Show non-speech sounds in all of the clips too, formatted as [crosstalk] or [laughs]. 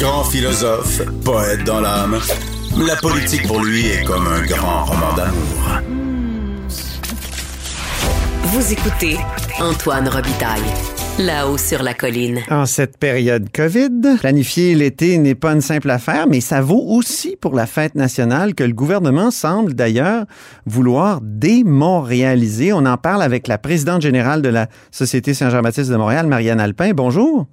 Grand philosophe, poète dans l'âme, la politique pour lui est comme un grand roman d'amour. Vous écoutez Antoine Robitaille. Là-haut sur la colline. En cette période COVID, planifier l'été n'est pas une simple affaire, mais ça vaut aussi pour la fête nationale que le gouvernement semble d'ailleurs vouloir démontréaliser. On en parle avec la présidente générale de la Société Saint-Jean-Baptiste de Montréal, Marianne Alpin. Bonjour.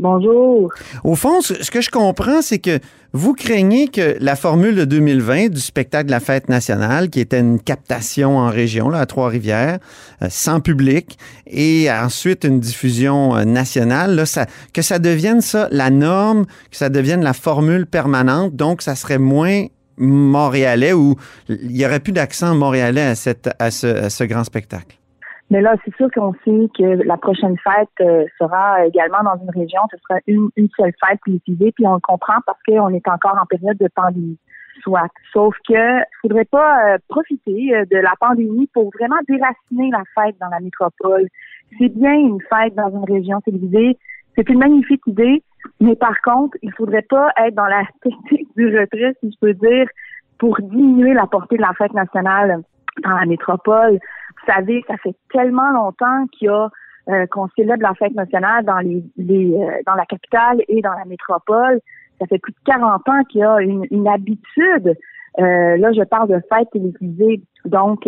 Bonjour. Au fond, ce que je comprends, c'est que vous craignez que la formule de 2020 du spectacle de la fête nationale, qui était une captation en région, là, à Trois-Rivières, euh, sans public, et ensuite une diffusion euh, nationale, là, ça, que ça devienne ça la norme, que ça devienne la formule permanente, donc ça serait moins montréalais ou il y aurait plus d'accent montréalais à ce grand spectacle. Mais là, c'est sûr qu'on sait que la prochaine fête euh, sera également dans une région. Ce sera une, une seule fête télévisée, puis on le comprend parce qu'on est encore en période de pandémie. Soit. Sauf que ne faudrait pas euh, profiter euh, de la pandémie pour vraiment déraciner la fête dans la métropole. C'est bien une fête dans une région télévisée. C'est une magnifique idée, mais par contre, il faudrait pas être dans la [laughs] technique du retrait, si je peux dire, pour diminuer la portée de la fête nationale dans la métropole. Vous savez, ça fait tellement longtemps qu'il y a euh, qu'on célèbre la fête nationale dans les, les euh, dans la capitale et dans la métropole. Ça fait plus de 40 ans qu'il y a une, une habitude. Euh, là, je parle de fête télévisée. Donc,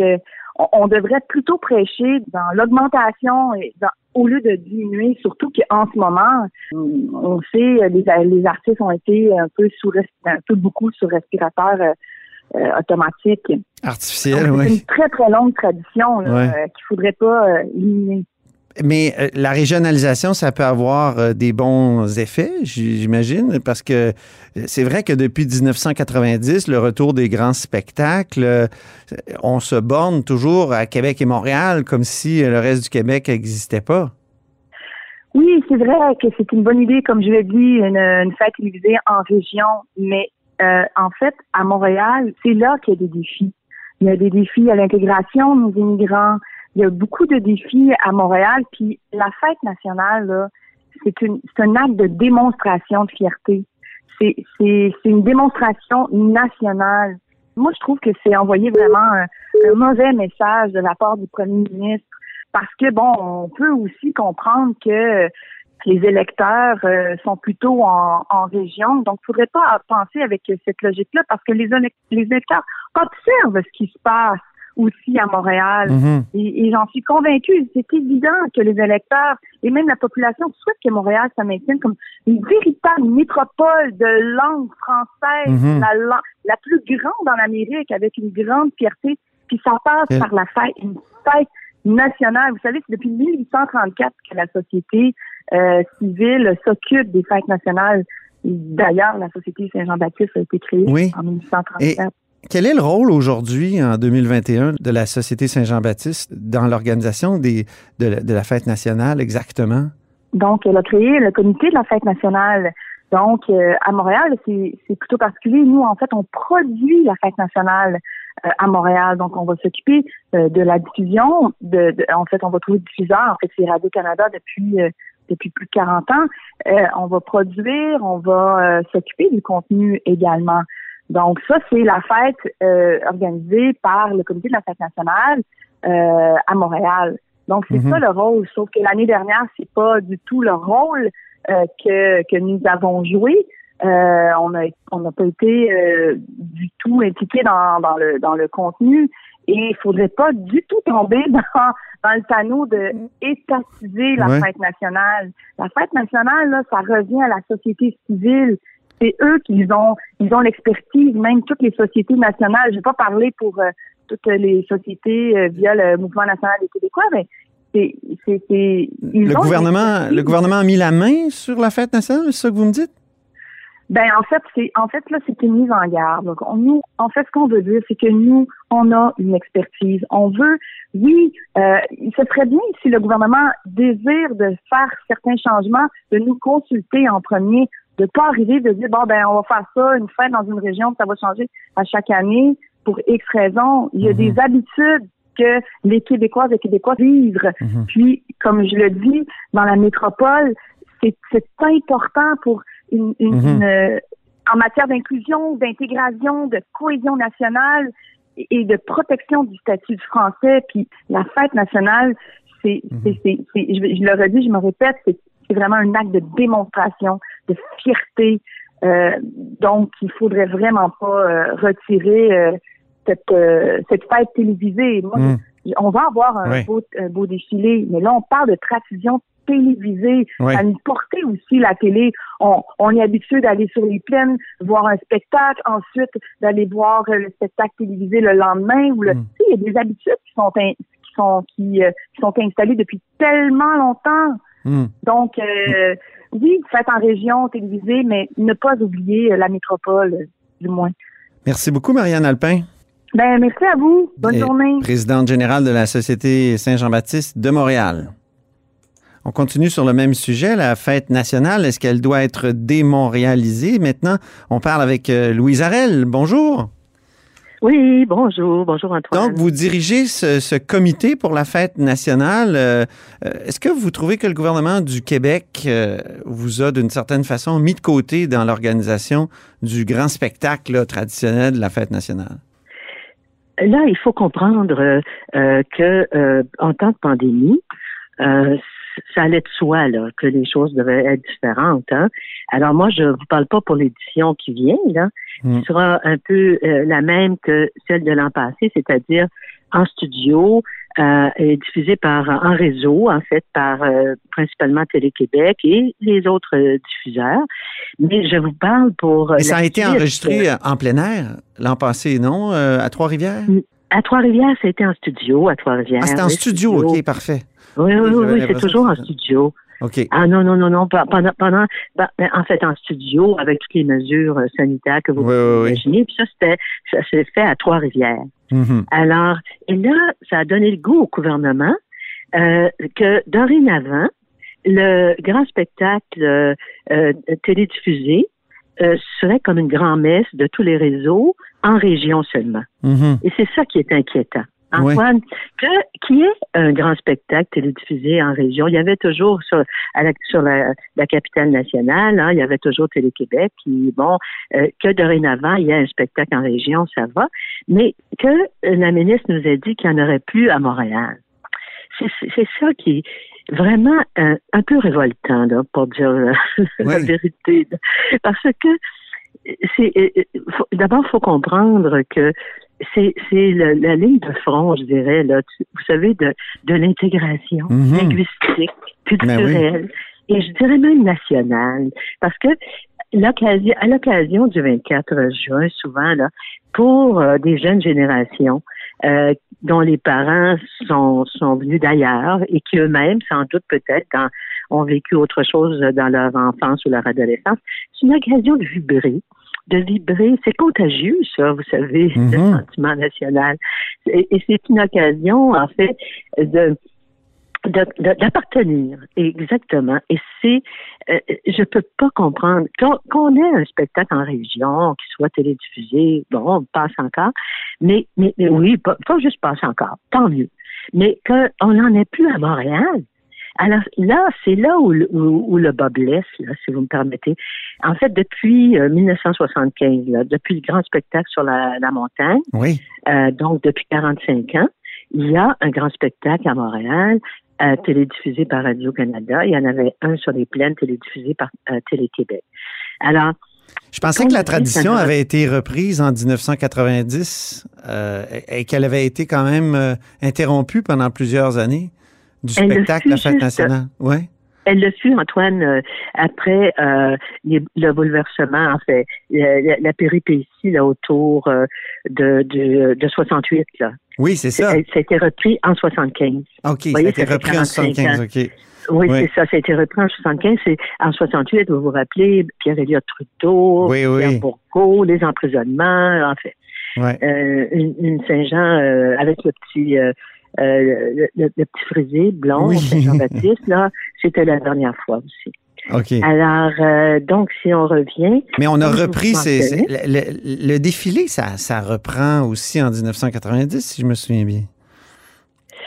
on, devrait plutôt prêcher dans l'augmentation et au lieu de diminuer, surtout qu'en ce moment, on sait les, les artistes ont été un peu sous un peu beaucoup sous respirateur euh, automatique. Artificielle, oui. C'est une très, très longue tradition euh, qu'il ne faudrait pas euh, éliminer. Mais la régionalisation, ça peut avoir des bons effets, j'imagine, parce que c'est vrai que depuis 1990, le retour des grands spectacles, on se borne toujours à Québec et Montréal comme si le reste du Québec n'existait pas. Oui, c'est vrai que c'est une bonne idée, comme je l'ai dit, une, une fête télévisée en région, mais euh, en fait, à Montréal, c'est là qu'il y a des défis. Il y a des défis à l'intégration de nos immigrants. Il y a beaucoup de défis à Montréal. Puis la fête nationale, c'est un acte de démonstration de fierté. C'est une démonstration nationale. Moi, je trouve que c'est envoyer vraiment un, un, mauvais message de la part du premier ministre parce que, bon, on peut aussi comprendre que les électeurs euh, sont plutôt en, en, région. Donc, il ne faudrait pas penser avec cette logique-là parce que les, les électeurs observent ce qui se passe aussi à Montréal. Mm-hmm. Et, j'en suis convaincue. C'est évident que les électeurs et même la population souhaitent que Montréal se maintienne comme une véritable métropole de langue française, mm-hmm. la, la plus grande en Amérique, avec une grande fierté. Puis ça passe par la fête, une fête nationale. Vous savez, c'est depuis 1834 que la société euh, civile s'occupe des fêtes nationales. D'ailleurs, la Société Saint-Jean-Baptiste a été créée en 1834. quel est le rôle aujourd'hui, en 2021, de la Société Saint-Jean-Baptiste dans l'organisation de, de la fête nationale exactement? Donc, elle a créé le comité de la fête nationale. Donc, euh, à Montréal, c'est plutôt particulier. Nous, en fait, on produit la fête nationale euh, à Montréal. Donc, on va s'occuper de la diffusion. De, en fait, on va trouver diffuseur. En fait, c'est Radio-Canada depuis depuis plus de 40 ans, euh, on va produire, on va euh, s'occuper du contenu également. Donc ça, c'est la fête euh, organisée par le comité de la fête nationale à Montréal. Donc c'est mhm. ça le rôle, sauf que l'année dernière, c'est pas du tout le rôle que, que nous avons joué. on a on n'a pas été du tout impliqué dans, dans le dans le contenu et il faudrait pas du tout tomber [laughs] dans dans le panneau de mm. étatiser la fête nationale. La fête nationale, là, ça revient à la société civile. C'est eux qui ont, ils ont l'expertise, même toutes les sociétés nationales. Je vais pas parler pour euh, toutes les sociétés euh, via le mouvement national des Québécois, mais c'est, c'est, c'est- ils Le ont gouvernement, le gouvernement a mis la main sur la fête nationale, c'est ça que vous me dites? Ben en fait, c'est en fait là, c'est une mise en garde. Donc, on- nous, en fait, ce qu'on veut dire, c'est que nous, on a une expertise. On veut, oui, euh, ce serait bien si le gouvernement désire de faire certains changements, de nous consulter en premier, de pas arriver de dire bon ben on va faire ça, une fête dans une région, ça va changer à chaque année pour X raisons. Il y a Mhm. des habitudes que les Québécoises et Québécois vivent. Mhm. Puis, comme je le dis, dans la métropole, c'est important pour une, une- Mhm. une, euh, en matière d'inclusion, d'intégration, de cohésion nationale et et de protection du statut du français. Puis la fête nationale, c'est, Mhm. je, je le redis, je me répète, c'est, vraiment un acte de démonstration, de fierté. Euh, donc, il faudrait vraiment pas euh, retirer euh, cette, cette fête télévisée. Moi, Mm. on va avoir un, beau, un beau défilé, mais là, on parle de tradition télévisée. Ouais. À nous porter aussi la télé. On, on est habitué d'aller sur les plaines, voir un spectacle, ensuite d'aller voir euh, le spectacle télévisé le lendemain. Ou le, Mm. sais, il y a des habitudes qui sont, in- qui sont, qui, euh, qui sont installées depuis tellement longtemps. Hmm. Donc, euh, oui, faites en région télévisée, mais ne pas oublier euh, la métropole, du moins. Merci beaucoup, Marianne Alpin, Ben, merci à vous. Bonne Et journée. présidente générale de la Société Saint-Jean-Baptiste de Montréal. On continue sur le même sujet, la fête nationale. Est-ce qu'elle doit être démontréalisée? Maintenant, on parle avec euh, Louise Arel. Bonjour. Oui, bonjour, bonjour Antoine. Donc, vous dirigez ce, ce comité pour la fête nationale. Euh, euh, Est-ce que vous trouvez que le gouvernement du Québec euh, vous a, d'une certaine façon, mis de côté dans l'organisation du grand spectacle là, traditionnel de la fête nationale? Là, il faut comprendre euh, que en temps de pandémie, ça allait de soi là, que les choses devaient être différentes. Hein. Alors moi, je vous parle pas pour l'édition qui vient, là, Mm. qui sera un peu euh, la même que celle de l'an passé, c'est-à-dire en studio euh, et diffusée par en réseau, en fait, par euh, principalement Télé-Québec et les autres euh, diffuseurs. Mais je vous parle pour euh, Et ça a été enregistré en plein air l'an passé, non? Euh, à Trois-Rivières? À Trois-Rivières, ça a été en studio, à Trois-Rivières. Ah, c'était en oui, studio. OK, parfait. Oui, oui, Oui, oui, c'est toujours en studio. OK. Ah non, non, non, non, pas- pendant, pendant, en fait, en studio, avec toutes les mesures euh, sanitaires que vous Oui, pouvez oui, imaginer. Puis ça, c'était, ça s'est fait à Trois-Rivières. Mhm. Alors, et là, ça a donné le goût au gouvernement euh, que dorénavant, le grand spectacle euh, euh, télédiffusé euh, serait comme une grand-messe de tous les réseaux en région seulement. Mhm. Et c'est ça qui est inquiétant. Oui. Antoine, que, qui est un grand spectacle télédiffusé en région? Il y avait toujours sur, à la, sur la, la capitale nationale, hein, il y avait toujours Télé-Québec, qui, bon, euh, que dorénavant, il y a un spectacle en région, ça va, mais que euh, la ministre nous a dit qu'il n'y en aurait plus à Montréal. C'est ça qui est vraiment un, un peu révoltant, là, pour dire euh, [laughs] la Oui. vérité. Parce que c'est euh, euh, d'abord, il faut comprendre que c'est c'est le- la ligne de front, je dirais, là, tu- vous savez, de, de l'intégration Mhm. linguistique, culturelle, Ben et je dirais même nationale. Parce que l'occasion, à l'occasion du 24 juin, souvent, là, pour euh, des jeunes générations euh, dont les parents sont, sont venus d'ailleurs et qui eux-mêmes, sans doute peut-être, ont vécu autre chose dans leur enfance ou leur adolescence, c'est une occasion de vibrer de vibrer. C'est contagieux, ça, vous savez, le Mhm. sentiment national. Et, et c'est une occasion, en fait, de d'appartenir exactement et c'est euh, je peux pas comprendre qu'on qu'on ait un spectacle en région qui soit télédiffusé bon on passe encore mais mais, mais oui pas, pas juste passe encore tant mieux mais qu'on n'en ait plus à Montréal alors là, c'est là où, le- où, où le bas blesse, là, si vous me permettez. En fait, depuis euh, 1975, là, depuis le grand spectacle sur la, la montagne, Oui. euh, donc depuis 45 ans, il y a un grand spectacle à Montréal, euh, télédiffusé par Radio-Canada. Il y en avait un sur les plaines, télédiffusé par euh, Télé-Québec. Alors, Je pensais que la on dit tradition avait été reprise en 1990 euh, et et qu'elle avait été quand même euh, interrompue pendant plusieurs années du Elle le spectacle La Fête juste- nationale. Oui. Elle le fut, Antoine, euh, après euh, les- le bouleversement, en fait, la, la- la péripétie là, autour euh, de, de, de 68. Là. Oui, c'est ça. Ça a été repris en 75. OK, ça a voyez, été repris en 45 75, ans. OK. Oui, Oui. c'est ça. Ça a été repris en 75. C'est en 68, vous vous rappelez, Pierre-Éliott Trudeau, Oui, oui. Pierre Bourgault, les emprisonnements, en fait. Ouais. Euh, une, une Saint-Jean euh, avec le petit euh, le, le- le petit frisé blond, Oui. Saint-Jean-Baptiste, là, c'était la dernière fois aussi. OK. Alors, euh, donc, si on revient, Mais on a repris ces- le, défilé, ça, ça reprend aussi en 1990, si je me souviens bien.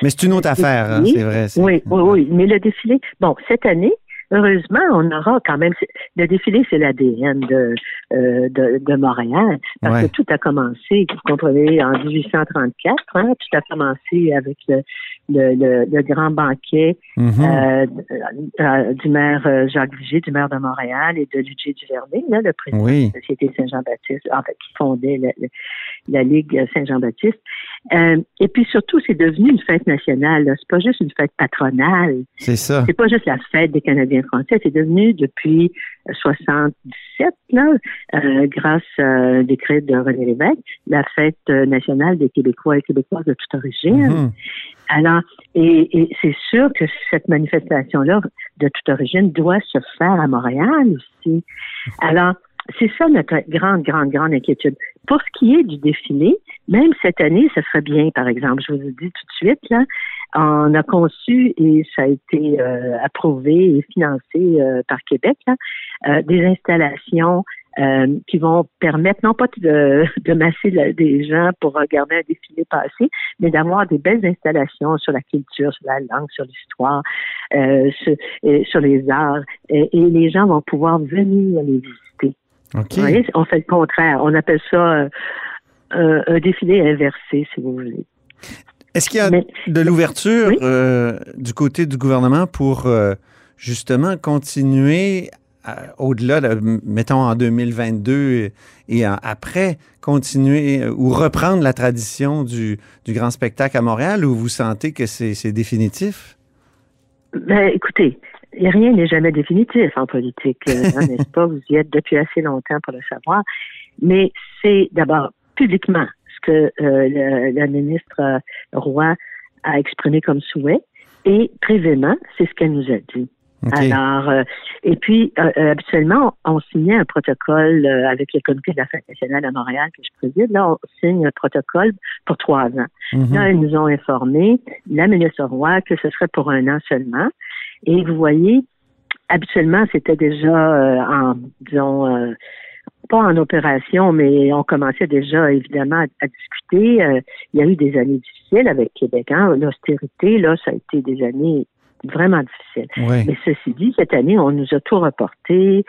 Mais c'est une autre affaire, hein, c'est vrai. Oui, oui, oui. Mais le défilé, bon, cette année, heureusement, on aura quand même. Le défilé, c'est l'ADN de, euh, de, de Montréal. Parce Ouais. que tout a commencé, vous comprenez, en 1834. Hein, tout a commencé avec le, le, le, le grand banquet Mhm. euh, euh, du maire euh, Jacques Vigée, du maire de Montréal et de Ludger Duvernay, là, le président Oui. de la Société Saint-Jean-Baptiste, en fait, qui fondait la, la- la Ligue Saint-Jean-Baptiste. Euh, et puis surtout, c'est devenu une fête nationale. C'est pas juste une fête patronale. C'est ça. C'est pas juste la fête des Canadiens français. C'est devenu depuis euh, 77, là, euh, grâce à un décret de René Lévesque, la fête euh, nationale des Québécois et Québécoises de toute origine. Mhm. Alors, et, et c'est sûr que cette manifestation-là de toute origine doit se faire à Montréal aussi. Alors, c'est ça notre grande, grande, grande inquiétude. Pour ce qui est du défilé, même cette année, ce serait bien, par exemple, je vous le dis tout de suite, là, on a conçu et ça a été euh, approuvé et financé euh, par Québec, là, euh, des installations euh, qui vont permettre non pas de, de masser des gens pour regarder un défilé passer, mais d'avoir des belles installations sur la culture, sur la langue, sur l'histoire, euh, sur, sur les arts, et les gens vont pouvoir venir les visiter. OK. Vous voyez, on fait le contraire. On appelle ça euh, un, défilé inversé, si vous voulez. Est-ce qu'il y a Mais- de l'ouverture Oui. euh, du côté du gouvernement pour euh, justement continuer au-delà, de, mettons en 2022 et en- après, continuer ou reprendre la tradition du, du grand spectacle à Montréal ou vous sentez que c'est c'est définitif? Ben, écoutez, rien n'est jamais définitif en politique, euh, [laughs] hein, n'est-ce pas? Vous y êtes depuis assez longtemps pour le savoir. Mais c'est d'abord publiquement ce que euh, le- la ministre euh, Roy a exprimé comme souhait et privément, c'est ce qu'elle nous a dit. Alors, euh, et puis, euh, euh, habituellement, on, on signait un protocole euh, avec le comité de la fête nationale à Montréal que je préside. Là, on signe un protocole pour trois ans. Mhm. Là, ils nous ont informé, la ministre Roy, que ce serait pour un an seulement. Et vous voyez, habituellement, c'était déjà euh, en, disons, euh, pas en opération, mais on commençait déjà, évidemment, à, à discuter. Euh, il y a eu des années difficiles avec Québec. Hein? L'austérité, là, ça a été des années vraiment difficiles. Oui. Mais ceci dit, cette année, on nous a tout reporté.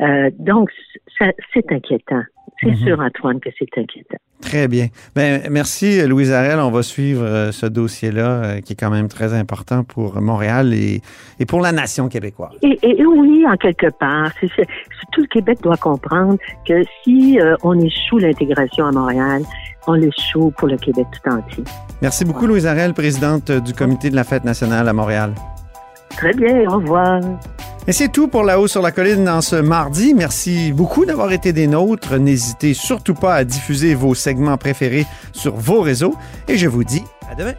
Euh, donc, c'est inquiétant. C'est Mhm. sûr, Antoine, que c'est inquiétant. Très bien. Ben, merci, Louise Arel. On va suivre euh, ce dossier-là euh, qui est quand même très important pour Montréal et, et pour la nation québécoise. Et, et- et oui, en quelque part, c'est- tout le Québec doit comprendre que si on échoue l'intégration à Montréal, on l'échoue pour le Québec tout entier. Merci beaucoup, Louise Arel, présidente du comité de la fête nationale à Montréal. Très bien, au revoir. Et c'est tout pour La Haut sur la Colline dans ce mardi. Merci beaucoup d'avoir été des nôtres. N'hésitez surtout pas à diffuser vos segments préférés sur vos réseaux. Et je vous dis à demain.